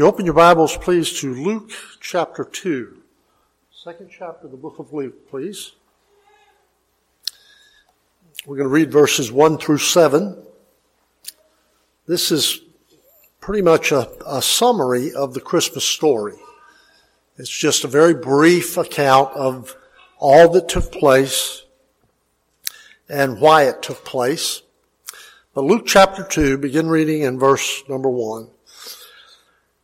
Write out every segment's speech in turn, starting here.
you open your Bibles, please, to Luke chapter 2. Second chapter of the book of Luke, please. We're going to read verses 1 through 7. This is pretty much a, a summary of the Christmas story. It's just a very brief account of all that took place and why it took place. But Luke chapter 2, begin reading in verse number 1.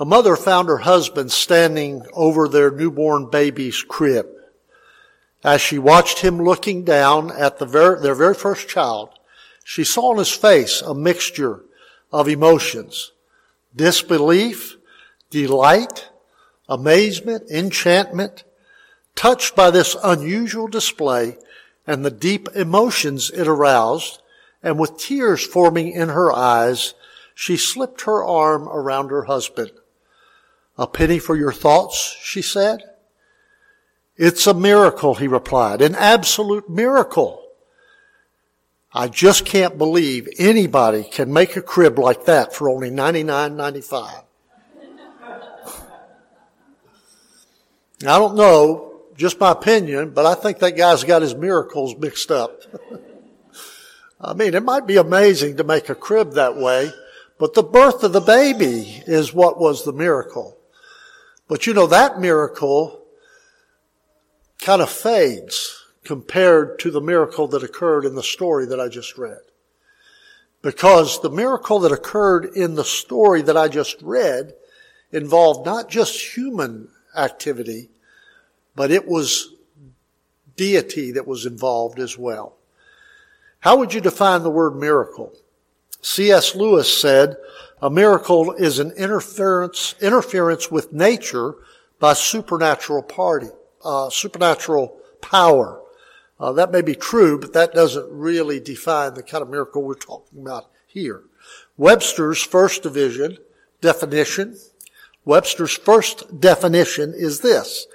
A mother found her husband standing over their newborn baby's crib. As she watched him looking down at the their very first child, she saw on his face a mixture of emotions. Disbelief, delight, amazement, enchantment, touched by this unusual display and the deep emotions it aroused, and with tears forming in her eyes, she slipped her arm around her husband. A penny for your thoughts, she said. It's a miracle, he replied, an absolute miracle. I just can't believe anybody can make a crib like that for only $99.95. I don't know, just my opinion, but I think that guy's got his miracles mixed up. I mean, it might be amazing to make a crib that way, but the birth of the baby is what was the miracle. But you know, that miracle kind of fades compared to the miracle that occurred in the story that I just read. Because the miracle that occurred in the story that I just read involved not just human activity, but it was deity that was involved as well. How would you define the word miracle? C.S. Lewis said, a miracle is an interference, interference with nature by supernatural party, uh, supernatural power. Uh, that may be true, but that doesn't really define the kind of miracle we're talking about here. Webster's first division definition, Webster's first definition is this,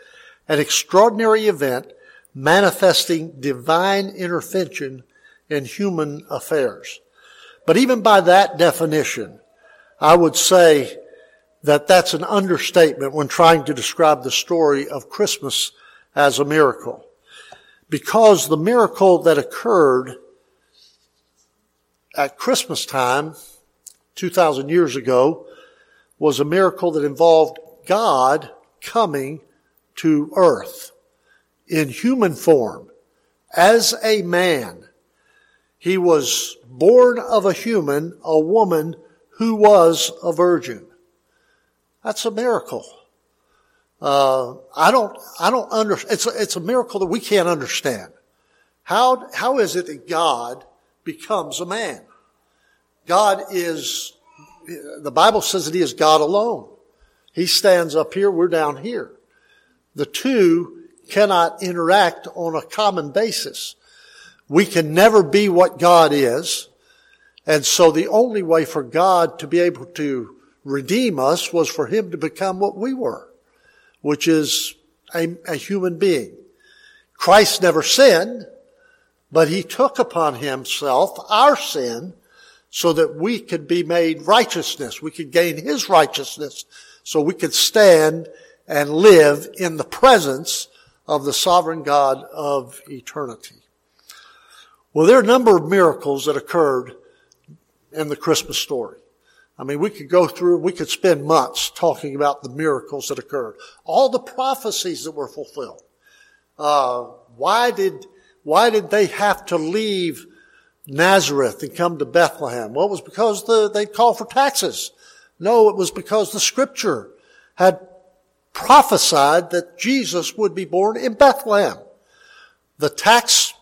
an extraordinary event manifesting divine intervention in human affairs. But even by that definition, I would say that that's an understatement when trying to describe the story of Christmas as a miracle. Because the miracle that occurred at Christmas time, 2,000 years ago, was a miracle that involved God coming to earth in human form as a man. He was born of a human, a woman who was a virgin. That's a miracle. Uh, I don't, I don't understand. It's a, it's a miracle that we can't understand. How, how is it that God becomes a man? God is, the Bible says that He is God alone. He stands up here, we're down here. The two cannot interact on a common basis. We can never be what God is. And so the only way for God to be able to redeem us was for him to become what we were, which is a, a human being. Christ never sinned, but he took upon himself our sin so that we could be made righteousness. We could gain his righteousness so we could stand and live in the presence of the sovereign God of eternity. Well, there are a number of miracles that occurred in the Christmas story. I mean, we could go through, we could spend months talking about the miracles that occurred, all the prophecies that were fulfilled. Uh, why did why did they have to leave Nazareth and come to Bethlehem? Well, it was because the, they called for taxes. No, it was because the Scripture had prophesied that Jesus would be born in Bethlehem. The tax,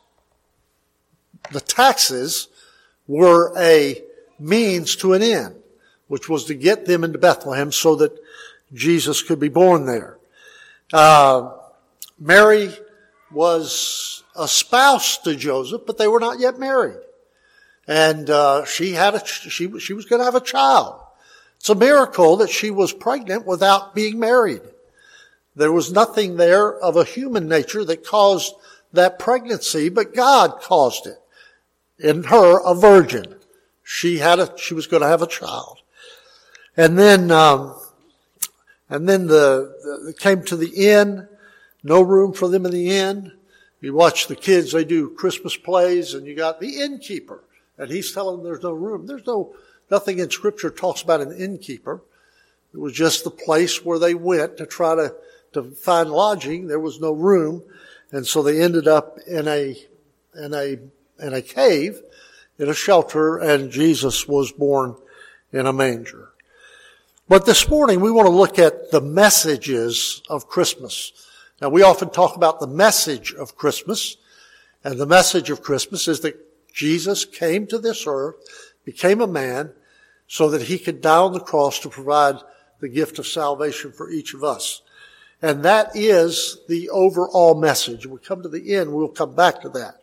the taxes were a means to an end, which was to get them into Bethlehem so that Jesus could be born there. Uh, Mary was a spouse to Joseph, but they were not yet married. And uh, she had a she she was going to have a child. It's a miracle that she was pregnant without being married. There was nothing there of a human nature that caused that pregnancy, but God caused it. In her, a virgin, she had a she was going to have a child. And then, um, and then the, the came to the inn. No room for them in the inn. You watch the kids; they do Christmas plays, and you got the innkeeper, and he's telling them there's no room. There's no nothing in Scripture talks about an innkeeper. It was just the place where they went to try to to find lodging. There was no room, and so they ended up in a in a in a cave, in a shelter, and Jesus was born in a manger. But this morning we want to look at the messages of Christmas. Now we often talk about the message of Christmas, and the message of Christmas is that Jesus came to this earth, became a man, so that he could die on the cross to provide the gift of salvation for each of us. And that is the overall message. When we come to the end, we'll come back to that.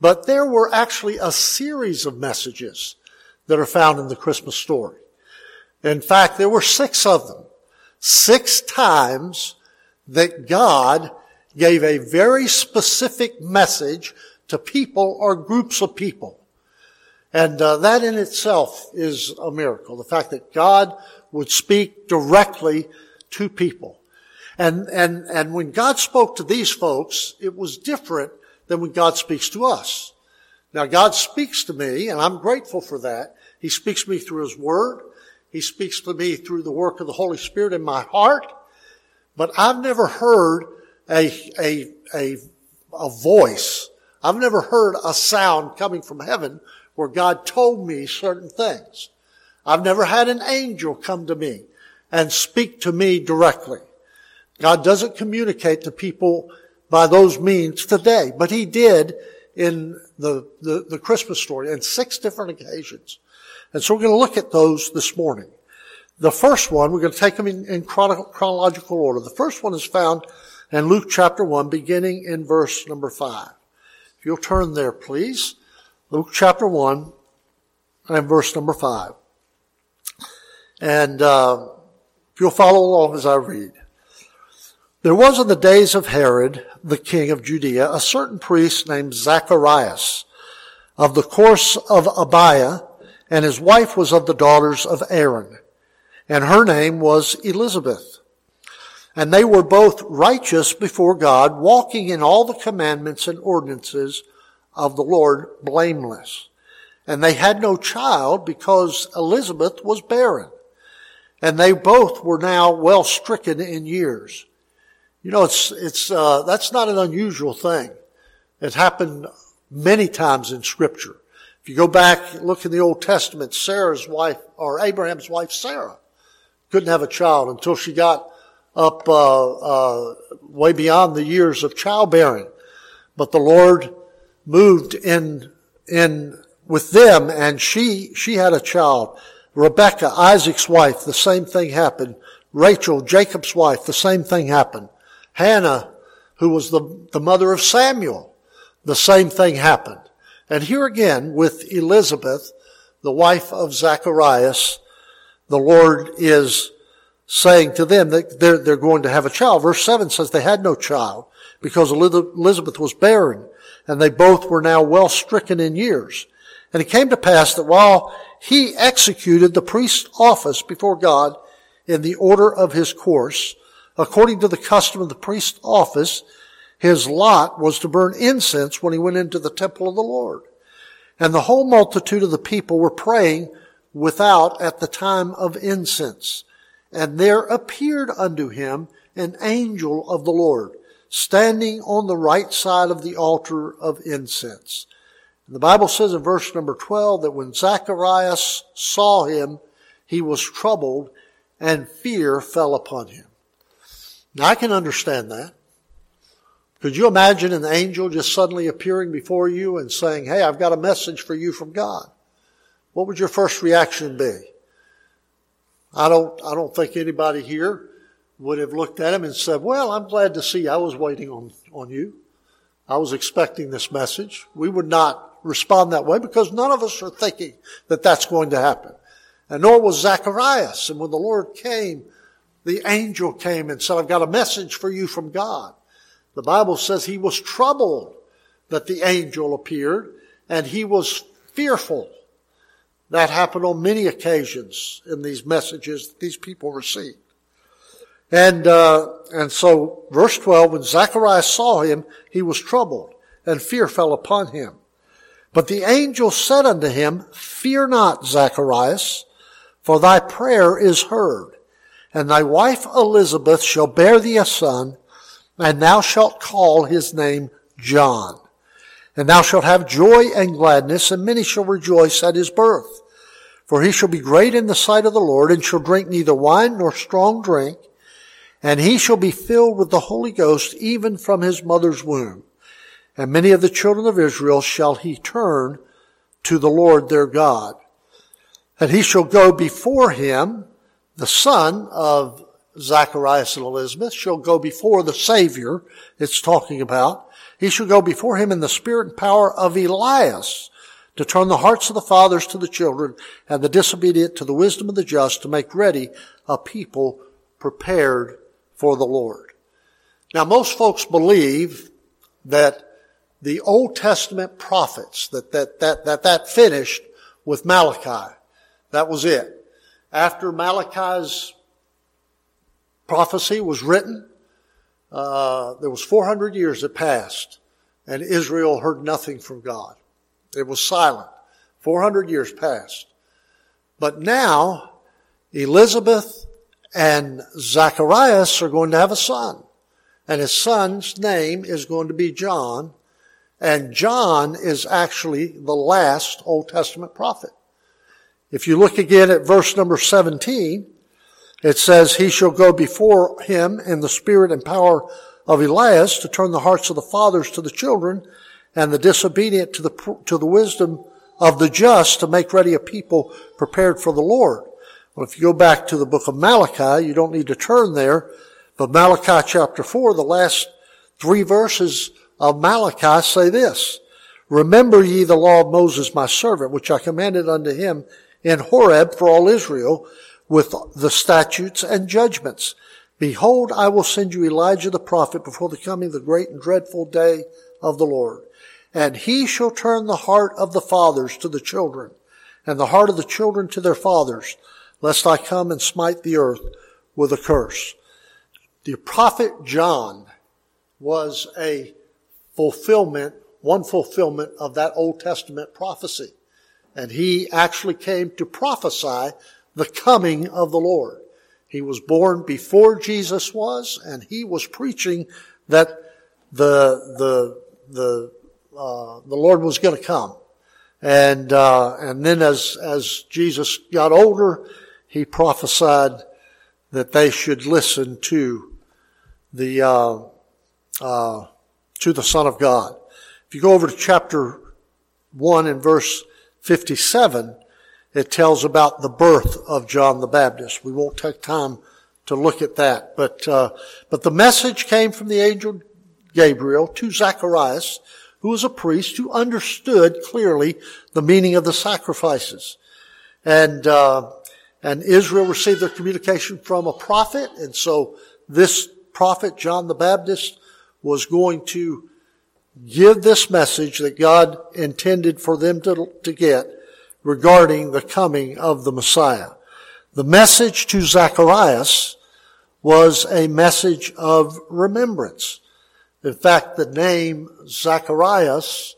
But there were actually a series of messages that are found in the Christmas story. In fact, there were six of them. Six times that God gave a very specific message to people or groups of people. And uh, that in itself is a miracle. The fact that God would speak directly to people. And, and, and when God spoke to these folks, it was different than when God speaks to us. Now God speaks to me, and I'm grateful for that. He speaks to me through His Word. He speaks to me through the work of the Holy Spirit in my heart. But I've never heard a, a, a, a voice. I've never heard a sound coming from heaven where God told me certain things. I've never had an angel come to me and speak to me directly. God doesn't communicate to people by those means today, but He did in the, the, the Christmas story in six different occasions. And so we're going to look at those this morning. The first one, we're going to take them in, in chronological order. The first one is found in Luke chapter 1, beginning in verse number 5. If you'll turn there, please. Luke chapter 1 and verse number 5. And uh, if you'll follow along as I read. There was in the days of Herod, the king of Judea, a certain priest named Zacharias of the course of Abia, and his wife was of the daughters of Aaron and her name was Elizabeth. And they were both righteous before God, walking in all the commandments and ordinances of the Lord blameless. And they had no child because Elizabeth was barren. And they both were now well stricken in years. You know, it's, it's, uh, that's not an unusual thing. It happened many times in scripture. If you go back, look in the Old Testament, Sarah's wife, or Abraham's wife, Sarah, couldn't have a child until she got up uh, uh, way beyond the years of childbearing. But the Lord moved in in with them, and she she had a child. Rebecca, Isaac's wife, the same thing happened. Rachel, Jacob's wife, the same thing happened. Hannah, who was the, the mother of Samuel, the same thing happened. And here again with Elizabeth, the wife of Zacharias, the Lord is saying to them that they're, they're going to have a child. Verse 7 says they had no child because Elizabeth was barren and they both were now well stricken in years. And it came to pass that while he executed the priest's office before God in the order of his course, according to the custom of the priest's office, his lot was to burn incense when he went into the temple of the Lord. And the whole multitude of the people were praying without at the time of incense. And there appeared unto him an angel of the Lord, standing on the right side of the altar of incense. And the Bible says in verse number 12 that when Zacharias saw him, he was troubled and fear fell upon him. Now I can understand that. Could you imagine an angel just suddenly appearing before you and saying, Hey, I've got a message for you from God? What would your first reaction be? I don't, I don't think anybody here would have looked at him and said, well, I'm glad to see I was waiting on, on you. I was expecting this message. We would not respond that way because none of us are thinking that that's going to happen. And nor was Zacharias. And when the Lord came, the angel came and said, I've got a message for you from God. The Bible says he was troubled that the angel appeared and he was fearful. That happened on many occasions in these messages that these people received. And, uh, and so verse 12, when Zacharias saw him, he was troubled and fear fell upon him. But the angel said unto him, Fear not, Zacharias, for thy prayer is heard, and thy wife Elizabeth shall bear thee a son, and thou shalt call his name John. And thou shalt have joy and gladness, and many shall rejoice at his birth. For he shall be great in the sight of the Lord, and shall drink neither wine nor strong drink, and he shall be filled with the Holy Ghost even from his mother's womb. And many of the children of Israel shall he turn to the Lord their God. And he shall go before him, the son of Zacharias and Elizabeth shall go before the Savior it's talking about. He shall go before him in the spirit and power of Elias to turn the hearts of the fathers to the children and the disobedient to the wisdom of the just to make ready a people prepared for the Lord. Now most folks believe that the Old Testament prophets, that, that, that, that, that finished with Malachi. That was it. After Malachi's prophecy was written, uh, there was 400 years that passed, and Israel heard nothing from God. It was silent. 400 years passed. But now, Elizabeth and Zacharias are going to have a son. And his son's name is going to be John. And John is actually the last Old Testament prophet. If you look again at verse number 17, it says, He shall go before him in the spirit and power of Elias to turn the hearts of the fathers to the children and the disobedient to the, to the wisdom of the just to make ready a people prepared for the Lord. Well, if you go back to the book of Malachi, you don't need to turn there, but Malachi chapter 4, the last three verses of Malachi say this, Remember ye the law of Moses my servant, which I commanded unto him in Horeb for all Israel, with the statutes and judgments. Behold, I will send you Elijah the prophet before the coming of the great and dreadful day of the Lord. And he shall turn the heart of the fathers to the children, and the heart of the children to their fathers, lest I come and smite the earth with a curse. The prophet John was a fulfillment, one fulfillment of that Old Testament prophecy. And he actually came to prophesy the coming of the Lord. He was born before Jesus was, and he was preaching that the the the uh, the Lord was going to come. And uh, and then as as Jesus got older, he prophesied that they should listen to the uh, uh to the Son of God. If you go over to chapter one and verse fifty-seven, it tells about the birth of John the Baptist. We won't take time to look at that, but uh, but the message came from the angel Gabriel to Zacharias, who was a priest who understood clearly the meaning of the sacrifices, and uh, and Israel received their communication from a prophet, and so this prophet John the Baptist was going to give this message that God intended for them to, to get regarding the coming of the Messiah. The message to Zacharias was a message of remembrance. In fact, the name Zacharias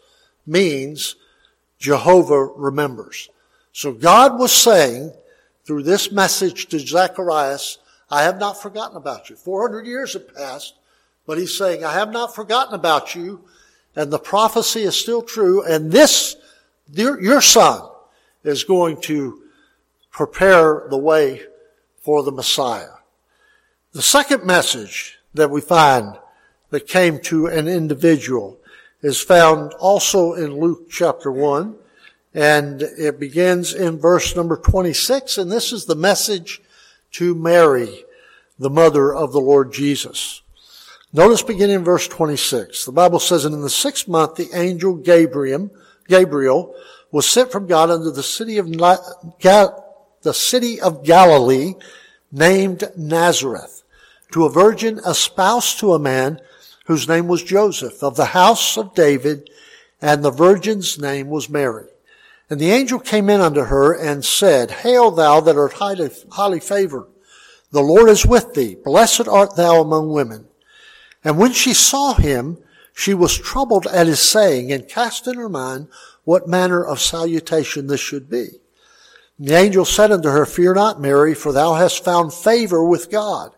means Jehovah remembers. So God was saying through this message to Zacharias, I have not forgotten about you. 400 years have passed, but he's saying, I have not forgotten about you, and the prophecy is still true, and this, your, son, is going to prepare the way for the Messiah. The second message that we find that came to an individual is found also in Luke chapter 1, and it begins in verse number 26, and this is the message to Mary, the mother of the Lord Jesus. Notice beginning in verse 26. The Bible says, and in the sixth month, the angel Gabriel, Gabriel was sent from God unto the city of, the city of Galilee named Nazareth to a virgin espoused to a man whose name was Joseph of the house of David and the virgin's name was Mary. And the angel came in unto her and said, Hail thou that art highly, highly favored. The Lord is with thee. Blessed art thou among women. And when she saw him, she was troubled at his saying and cast in her mind what manner of salutation this should be. And the angel said unto her, Fear not, Mary, for thou hast found favor with God.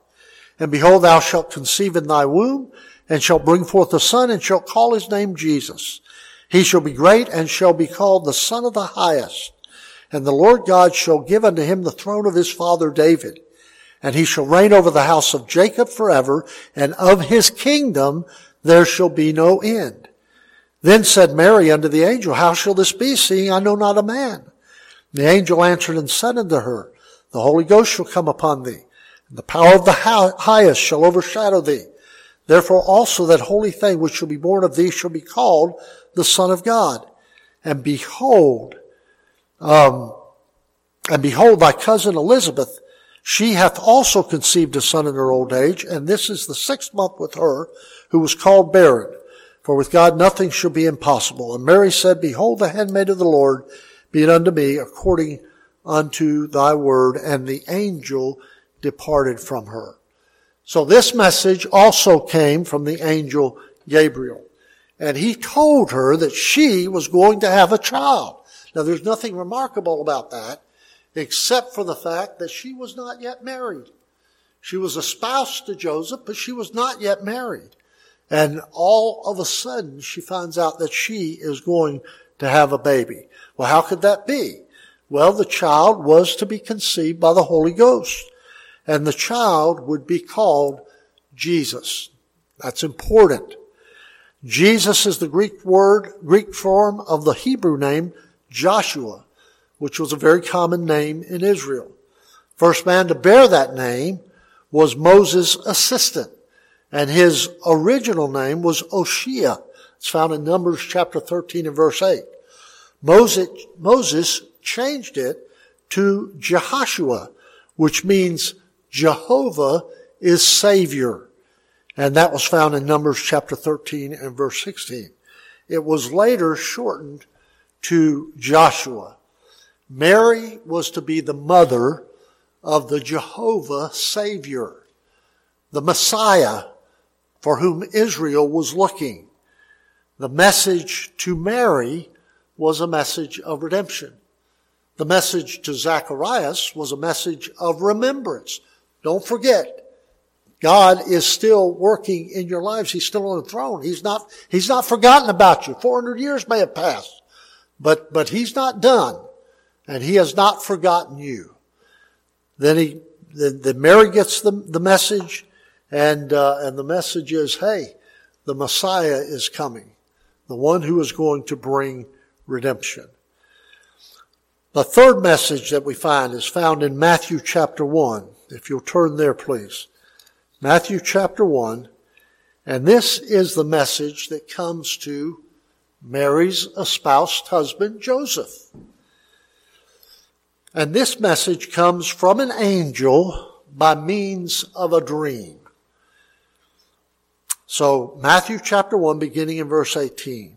And behold, thou shalt conceive in thy womb and shalt bring forth a son and shalt call his name Jesus. He shall be great and shall be called the Son of the Highest. And the Lord God shall give unto him the throne of his father David. And he shall reign over the house of Jacob forever, and of his kingdom there shall be no end. Then said Mary unto the angel, How shall this be, seeing I know not a man? The angel answered and said unto her, The Holy Ghost shall come upon thee, and the power of the highest shall overshadow thee. Therefore also that holy thing which shall be born of thee shall be called the Son of God. And behold, um, and behold, thy cousin Elizabeth, she hath also conceived a son in her old age, and this is the sixth month with her, who was called barren. For with God nothing shall be impossible. And Mary said, Behold the handmaid of the Lord, be it unto me according unto thy word. And the angel departed from her. So this message also came from the angel Gabriel. And he told her that she was going to have a child. Now there's nothing remarkable about that except for the fact that she was not yet married. She was espoused to Joseph, but she was not yet married. And all of a sudden she finds out that she is going to have a baby. Well, how could that be? Well, the child was to be conceived by the Holy Ghost. And the child would be called Jesus. That's important. Jesus is the Greek word, Greek form of the Hebrew name Joshua, which was a very common name in Israel. First man to bear that name was Moses' assistant, and his original name was Oshea. It's found in Numbers chapter 13 and verse 8. Moses, Moses changed it to Jehoshua, which means Jehovah is Savior. And that was found in Numbers chapter 13 and verse 16. It was later shortened to Joshua. Mary was to be the mother of the Jehovah Savior, the Messiah for whom Israel was looking. The message to Mary was a message of redemption. The message to Zacharias was a message of remembrance. Don't forget, God is still working in your lives. He's still on the throne. He's not, He's not forgotten about you. 400 years may have passed, but, but He's not done and He has not forgotten you. Then he, then, then Mary gets the, the message and, uh, and the message is, hey, the Messiah is coming. The one who is going to bring redemption. The third message that we find is found in Matthew chapter 1. If you'll turn there, please. Matthew chapter 1. And this is the message that comes to Mary's espoused husband, Joseph. And this message comes from an angel by means of a dream. So, Matthew chapter 1, beginning in verse 18.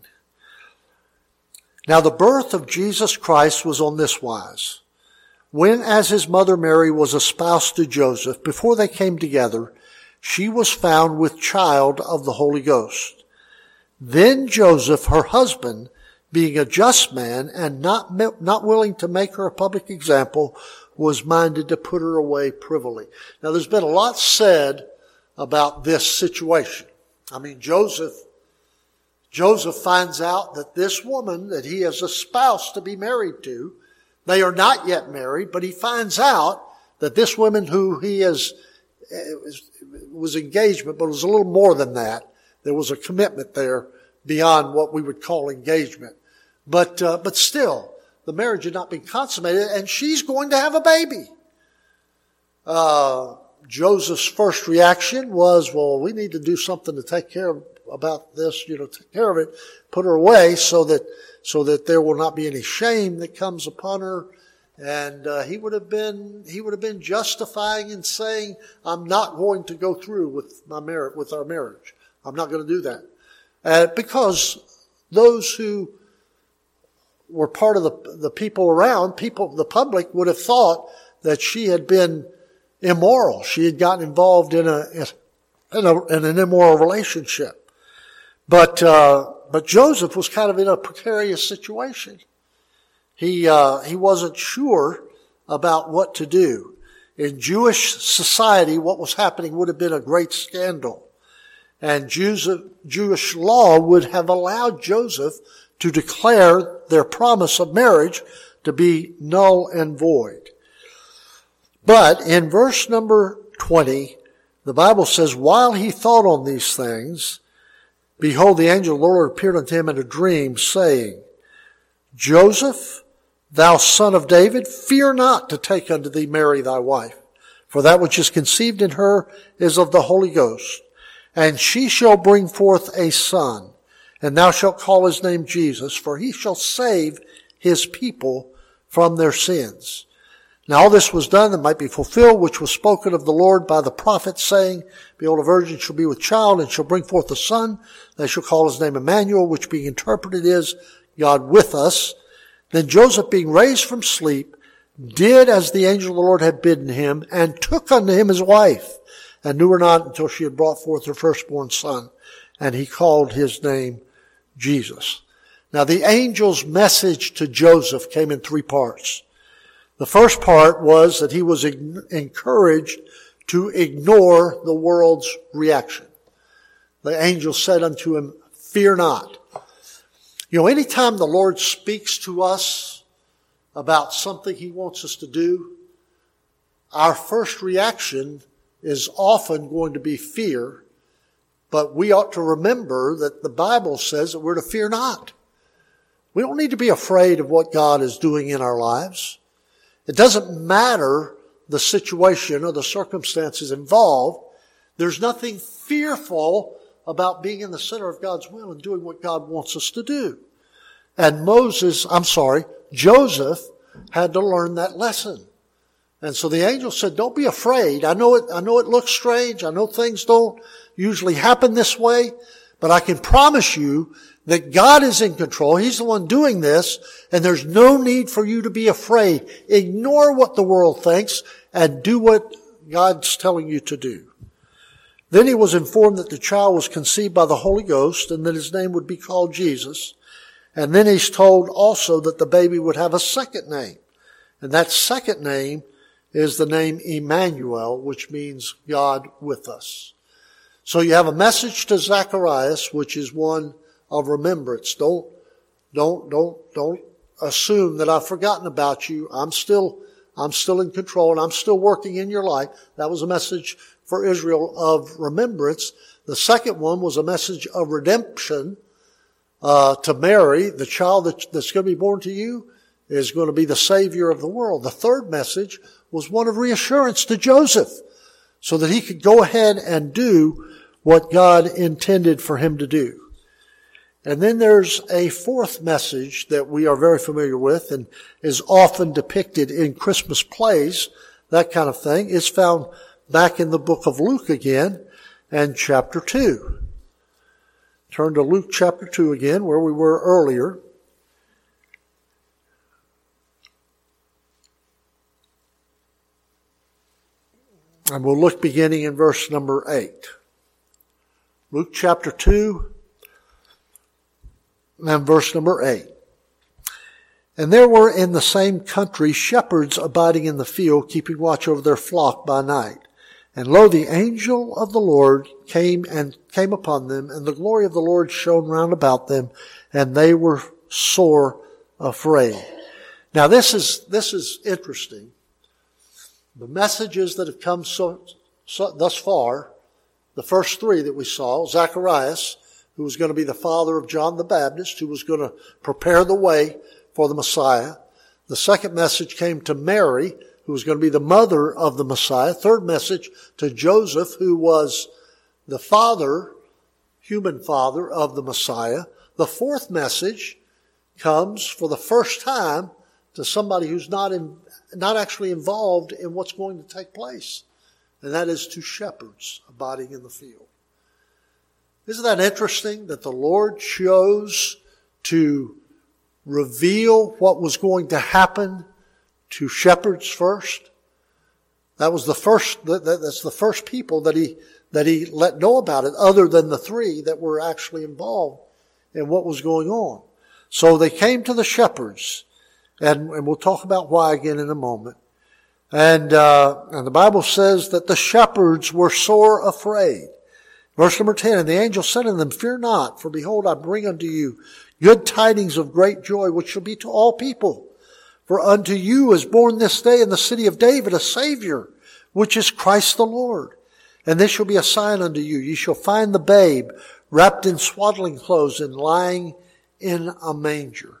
Now the birth of Jesus Christ was on this wise. When as his mother Mary was espoused to Joseph, before they came together, she was found with child of the Holy Ghost. Then Joseph, her husband, being a just man and not, not willing to make her a public example, was minded to put her away privily. Now there's been a lot said about this situation. I mean, Joseph, Joseph finds out that this woman that he has a spouse to be married to, they are not yet married, but he finds out that this woman who he has uh, was engagement, but it was a little more than that. There was a commitment there beyond what we would call engagement. But, uh, but still, the marriage had not been consummated and she's going to have a baby. Uh, Joseph's first reaction was, well, we need to do something to take care of about this, you know, take care of it, put her away so that, so that there will not be any shame that comes upon her. And uh, he would have been he would have been justifying and saying, "I'm not going to go through with my marriage with our marriage. I'm not going to do that," uh, because those who were part of the the people around, people the public would have thought that she had been immoral. She had gotten involved in a in, a, in an immoral relationship. But uh, but Joseph was kind of in a precarious situation. He, uh, he wasn't sure about what to do. In Jewish society, what was happening would have been a great scandal. And Jews, Jewish law would have allowed Joseph to declare their promise of marriage to be null and void. But in verse number 20, the Bible says, while he thought on these things, behold, the angel of the Lord appeared unto him in a dream, saying, Joseph, Thou son of David, fear not to take unto thee Mary thy wife, for that which is conceived in her is of the Holy Ghost. And she shall bring forth a son, and thou shalt call his name Jesus, for he shall save his people from their sins. Now all this was done that might be fulfilled, which was spoken of the Lord by the prophet, saying, Behold, a virgin shall be with child, and shall bring forth a son. They shall call his name Emmanuel, which being interpreted is God with us. Then Joseph, being raised from sleep, did as the angel of the Lord had bidden him, and took unto him his wife, and knew her not until she had brought forth her firstborn son, and he called his name Jesus. Now the angel's message to Joseph came in three parts. The first part was that he was encouraged to ignore the world's reaction. The angel said unto him, fear not. You know, anytime the Lord speaks to us about something He wants us to do, our first reaction is often going to be fear, but we ought to remember that the Bible says that we're to fear not. We don't need to be afraid of what God is doing in our lives. It doesn't matter the situation or the circumstances involved. There's nothing fearful about being in the center of God's will and doing what God wants us to do. And Moses, I'm sorry, Joseph had to learn that lesson. And so the angel said, don't be afraid. I know it, I know it looks strange. I know things don't usually happen this way, but I can promise you that God is in control. He's the one doing this, and there's no need for you to be afraid. Ignore what the world thinks and do what God's telling you to do. Then he was informed that the child was conceived by the Holy Ghost and that his name would be called Jesus. And then he's told also that the baby would have a second name. And that second name is the name Emmanuel, which means God with us. So you have a message to Zacharias, which is one of remembrance. Don't, don't, don't, don't assume that I've forgotten about you. I'm still, I'm still in control and I'm still working in your life. That was a message for Israel of remembrance. The second one was a message of redemption uh, to Mary, the child that, that's going to be born to you is going to be the Savior of the world. The third message was one of reassurance to Joseph so that he could go ahead and do what God intended for him to do. And then there's a fourth message that we are very familiar with and is often depicted in Christmas plays, that kind of thing. It's found back in the book of Luke again and chapter 2. Turn to Luke chapter 2 again, where we were earlier. And we'll look beginning in verse number 8. Luke chapter 2 and verse number 8. And there were in the same country shepherds abiding in the field, keeping watch over their flock by night. And lo, the angel of the Lord came and came upon them, and the glory of the Lord shone round about them, and they were sore afraid. Now this is, this is interesting. The messages that have come so, so, thus far, the first three that we saw, Zacharias, who was going to be the father of John the Baptist, who was going to prepare the way for the Messiah. The second message came to Mary, who was going to be the mother of the Messiah. Third message to Joseph, who was the father, human father of the Messiah. The fourth message comes for the first time to somebody who's not in, not actually involved in what's going to take place. And that is to shepherds abiding in the field. Isn't that interesting that the Lord chose to reveal what was going to happen to shepherds first. That was the first, that's the first people that he, that he let know about it other than the three that were actually involved in what was going on. So they came to the shepherds and, and we'll talk about why again in a moment. And, uh, and the Bible says that the shepherds were sore afraid. Verse number 10, and the angel said unto them, Fear not, for behold, I bring unto you good tidings of great joy, which shall be to all people. For unto you is born this day in the city of David a Savior, which is Christ the Lord. And this shall be a sign unto you. Ye shall find the babe wrapped in swaddling clothes and lying in a manger.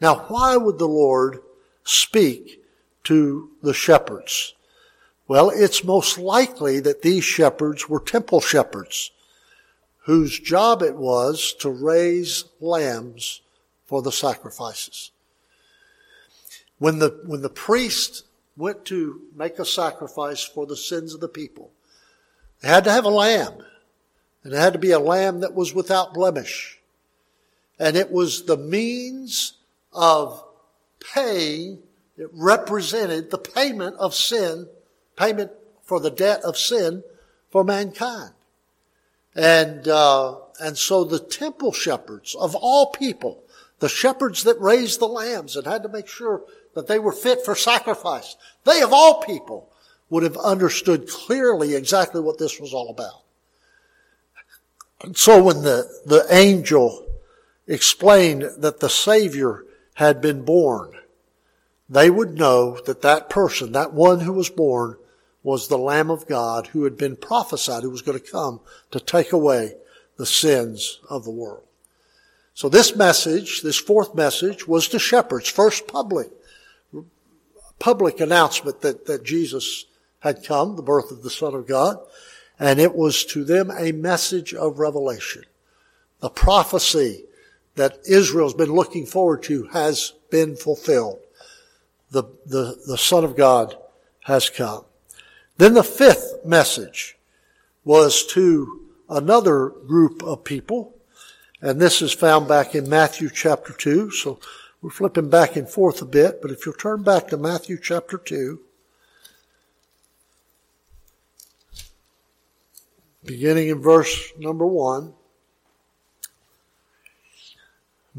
Now, why would the Lord speak to the shepherds? Well, it's most likely that these shepherds were temple shepherds whose job it was to raise lambs for the sacrifices. When the, when the priest went to make a sacrifice for the sins of the people, they had to have a lamb. And it had to be a lamb that was without blemish. And it was the means of paying, it represented the payment of sin, payment for the debt of sin for mankind. And, uh, and so the temple shepherds of all people, the shepherds that raised the lambs and had to make sure that they were fit for sacrifice, they of all people would have understood clearly exactly what this was all about. And so when the, the angel explained that the Savior had been born, they would know that that person, that one who was born, was the Lamb of God who had been prophesied who was going to come to take away the sins of the world. So this message, this fourth message, was to shepherds. First public, public announcement that, that Jesus had come, the birth of the Son of God. And it was to them a message of revelation. The prophecy that Israel's been looking forward to has been fulfilled. The, the, the Son of God has come. Then the fifth message was to another group of people, and this is found back in Matthew chapter 2. So we're flipping back and forth a bit, but if you'll turn back to Matthew chapter 2, beginning in verse number 1.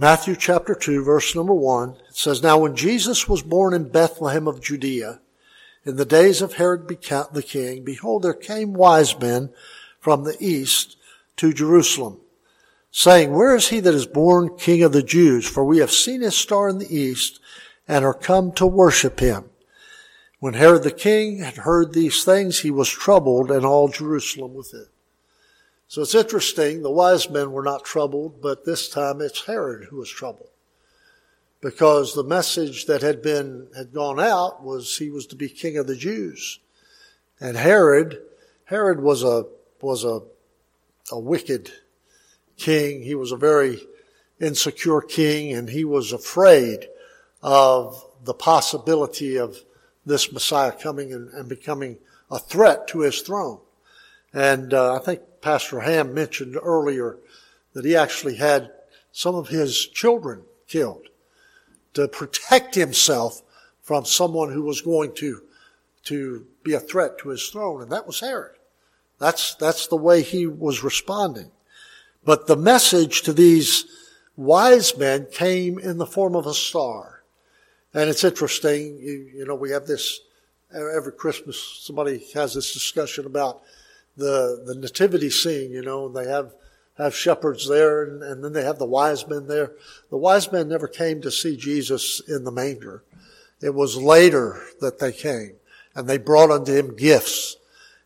Matthew chapter 2, verse number 1, it says, Now when Jesus was born in Bethlehem of Judea, in the days of Herod the king, behold, there came wise men from the east to Jerusalem, saying, Where is he that is born king of the Jews? For we have seen his star in the east and are come to worship him. When Herod the king had heard these things, he was troubled and all Jerusalem with it. So it's interesting. The wise men were not troubled, but this time it's Herod who was troubled because the message that had been had gone out was he was to be king of the Jews. And Herod, Herod was a was a a wicked king. He was a very insecure king and he was afraid of the possibility of this Messiah coming and, and becoming a threat to his throne. And uh, I think Pastor Ham mentioned earlier that he actually had some of his children killed to protect himself from someone who was going to to be a threat to his throne, and that was Herod. That's that's the way he was responding. But the message to these wise men came in the form of a star. And it's interesting, you, you know, we have this every Christmas, somebody has this discussion about the, the nativity scene, you know, and they have, have shepherds there and, and then they have the wise men there. The wise men never came to see Jesus in the manger. It was later that they came and they brought unto him gifts.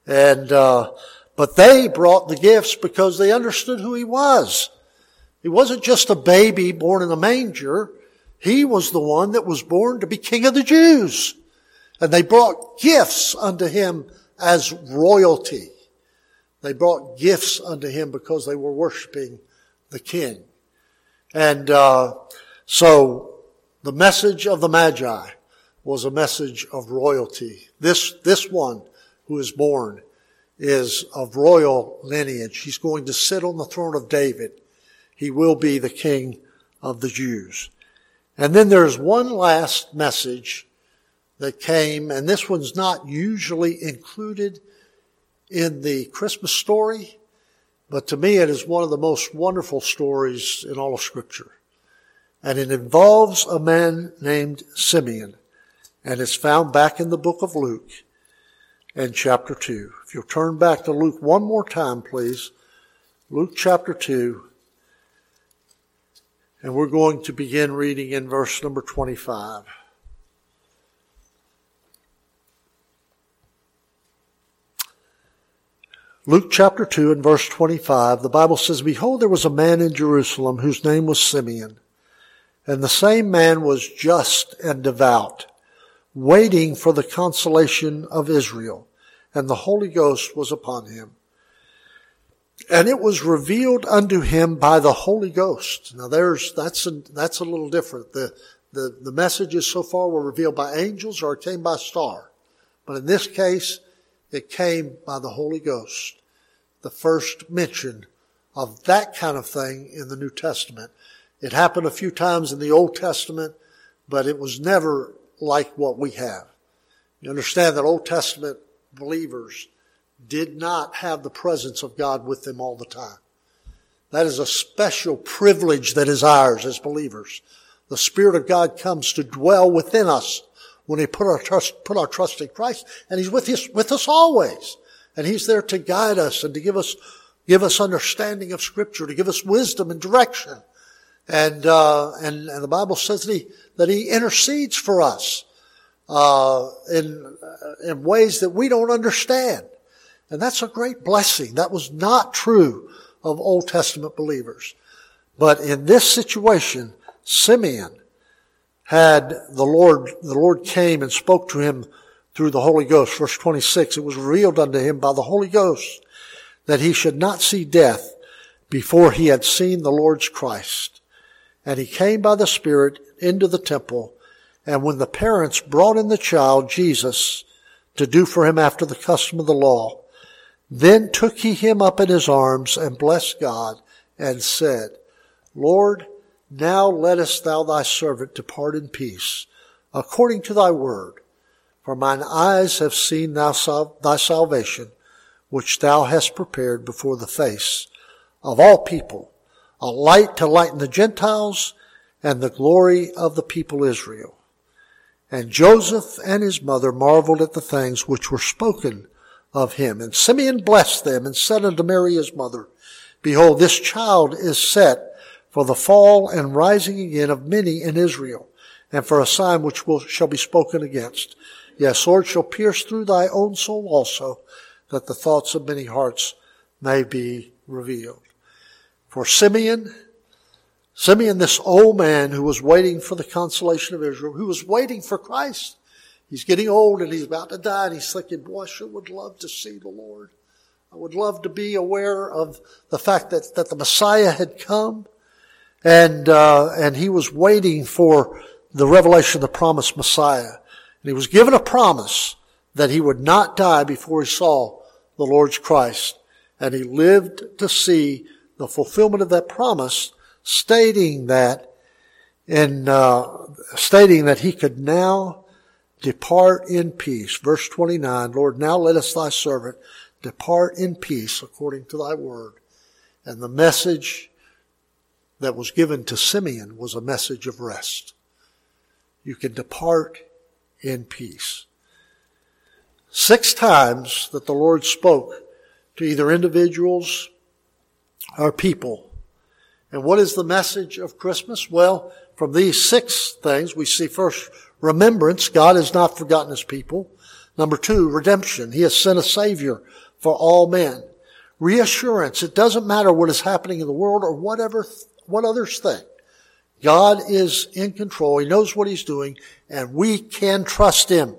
And, uh, but they brought the gifts because they understood who he was. He wasn't just a baby born in a manger. He was the one that was born to be king of the Jews. And they brought gifts unto him as royalty. They brought gifts unto him because they were worshiping the king. And uh, so the message of the Magi was a message of royalty. This this one who is born is of royal lineage. He's going to sit on the throne of David. He will be the king of the Jews. And then there's one last message that came, and this one's not usually included in the Christmas story, but to me it is one of the most wonderful stories in all of scripture. And it involves a man named Simeon, and it's found back in the book of Luke and chapter 2. If you'll turn back to Luke one more time, please. Luke chapter 2. And we're going to begin reading in verse number 25. Luke chapter 2 and verse 25, the Bible says, Behold, there was a man in Jerusalem whose name was Simeon. And the same man was just and devout waiting for the consolation of Israel, and the Holy Ghost was upon him. And it was revealed unto him by the Holy Ghost. Now there's, that's a, that's a little different. The, the, the messages so far were revealed by angels or came by star. But in this case, it came by the Holy Ghost. The first mention of that kind of thing in the New Testament. It happened a few times in the Old Testament, but it was never like what we have. You understand that Old Testament believers did not have the presence of God with them all the time. That is a special privilege that is ours as believers. The Spirit of God comes to dwell within us when we put our trust, put our trust in Christ, and He's with us, with us always. And He's there to guide us and to give us, give us understanding of Scripture, to give us wisdom and direction. And, uh, and, and the Bible says that He, that He intercedes for us uh, in uh, in ways that we don't understand, and that's a great blessing. That was not true of Old Testament believers, but in this situation, Simeon had the Lord. The Lord came and spoke to him through the Holy Ghost. Verse twenty six. It was revealed unto him by the Holy Ghost that he should not see death before he had seen the Lord's Christ. And he came by the Spirit into the temple. And when the parents brought in the child, Jesus, to do for him after the custom of the law, then took he him up in his arms and blessed God and said, Lord, now lettest thou thy servant depart in peace, according to thy word. For mine eyes have seen sal- thy salvation, which thou hast prepared before the face of all people, a light to lighten the Gentiles and the glory of the people Israel. And Joseph and his mother marveled at the things which were spoken of him. And Simeon blessed them and said unto Mary his mother, Behold, this child is set for the fall and rising again of many in Israel, and for a sign which will, shall be spoken against. Yes, sword shall pierce through thy own soul also, that the thoughts of many hearts may be revealed. For Simeon Simeon, this old man who was waiting for the consolation of Israel, who was waiting for Christ. He's getting old and he's about to die and he's thinking, boy, I sure would love to see the Lord. I would love to be aware of the fact that, that the Messiah had come and, uh, and he was waiting for the revelation of the promised Messiah. And he was given a promise that he would not die before he saw the Lord's Christ. And he lived to see the fulfillment of that promise, stating that in uh, stating that he could now depart in peace. Verse 29, Lord, now let us thy servant depart in peace according to thy word. And the message that was given to Simeon was a message of rest. You can depart in peace. Six times that the Lord spoke to either individuals or people. And what is the message of Christmas? Well, from these six things, we see first remembrance. God has not forgotten his people. Number two, redemption. He has sent a savior for all men. Reassurance. It doesn't matter what is happening in the world or whatever, what others think. God is in control. He knows what he's doing and we can trust him.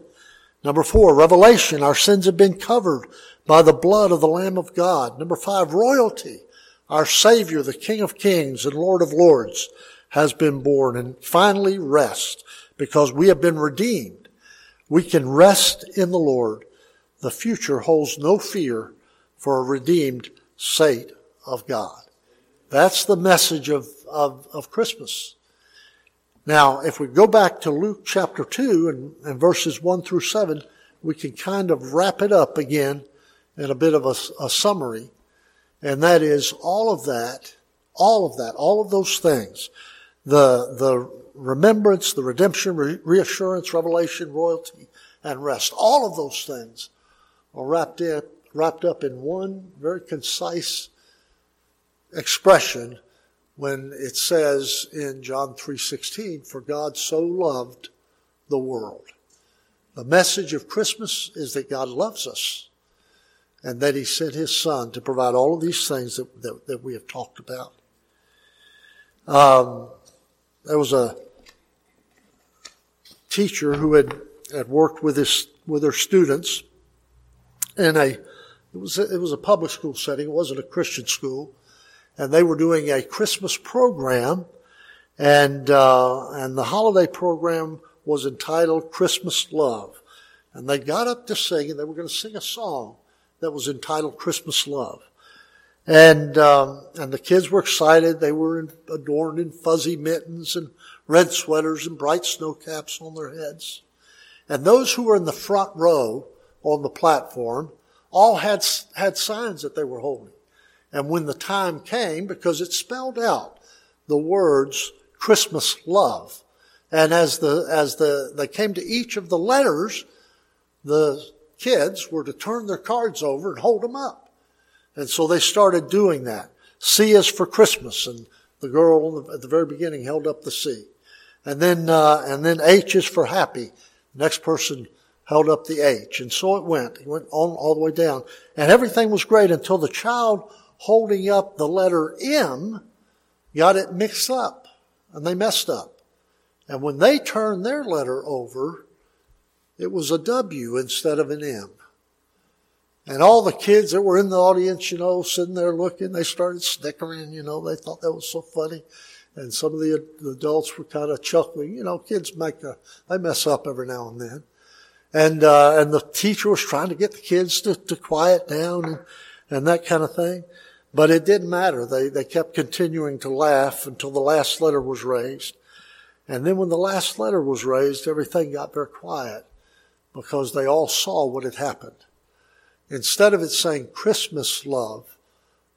Number four, revelation. Our sins have been covered by the blood of the Lamb of God. Number five, royalty. Our Savior, the King of Kings and Lord of Lords, has been born. And finally, rest, because we have been redeemed. We can rest in the Lord. The future holds no fear for a redeemed saint of God. That's the message of, of, of Christmas. Now, if we go back to Luke chapter 2 and, and, verses 1 through 7, we can kind of wrap it up again in a bit of a, a summary. And that is all of that, all of that, all of those things, the, the remembrance, the redemption, re- reassurance, revelation, royalty, and rest, all of those things are wrapped in, wrapped up in one very concise expression when it says in John 3:16 for God so loved the world. The message of Christmas is that God loves us and that he sent his son to provide all of these things that, that, that we have talked about. Um, there was a teacher who had, had worked with his, with her students in a, it was, a, it was a public school setting. It wasn't a Christian school. And they were doing a Christmas program and, uh, and the holiday program was entitled Christmas Love. And they got up to sing and they were going to sing a song that was entitled Christmas Love. And, um, and the kids were excited. They were in, adorned in fuzzy mittens and red sweaters and bright snow caps on their heads. And those who were in the front row on the platform all had, had signs that they were holding. And when the time came, because it spelled out the words Christmas love. And as the, as the, they came to each of the letters, the kids were to turn their cards over and hold them up. And so they started doing that. C is for Christmas, and the girl at the very beginning held up the C. And then, uh, and then H is for happy. next person held up the H. And so it went. It went on all the way down. And everything was great until the child holding up the letter M got it mixed up. And they messed up. And when they turned their letter over, it was a W instead of an M. And all the kids that were in the audience, you know, sitting there looking, they started snickering, you know, they thought that was so funny. And some of the, adults were kind of chuckling. You know, kids make a, they mess up every now and then. And, uh, and the teacher was trying to get the kids to, to quiet down and, and that kind of thing. But it didn't matter. They, they kept continuing to laugh until the last letter was raised. And then when the last letter was raised, everything got very quiet because they all saw what had happened. Instead of it saying Christmas love,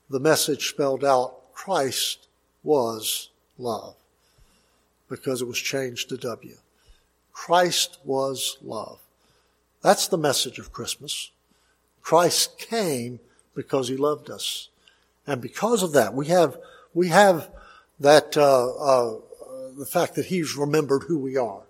the message spelled out Christ was love because it was changed to W. Christ was love. That's the message of Christmas. Christ came because he loved us. And because of that, we have, we have that, uh, uh, the fact that he's remembered who we are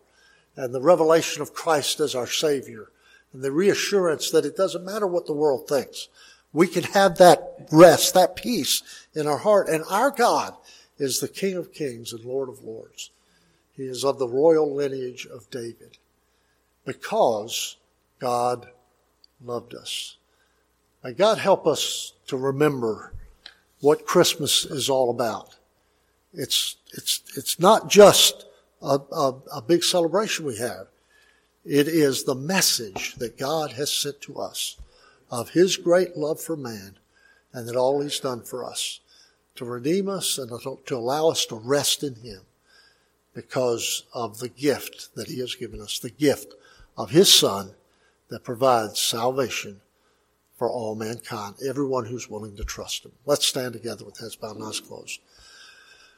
and the revelation of Christ as our Savior and the reassurance that it doesn't matter what the world thinks. We can have that rest, that peace in our heart. And our God is the King of Kings and Lord of Lords. He is of the royal lineage of David because God loved us. May God help us to remember what Christmas is all about. It's, it's, it's not just a, a, a big celebration we have. It is the message that God has sent to us of His great love for man and that all He's done for us to redeem us and to allow us to rest in Him because of the gift that He has given us, the gift of His Son that provides salvation for all mankind, everyone who's willing to trust Him. Let's stand together with heads bowed and eyes closed.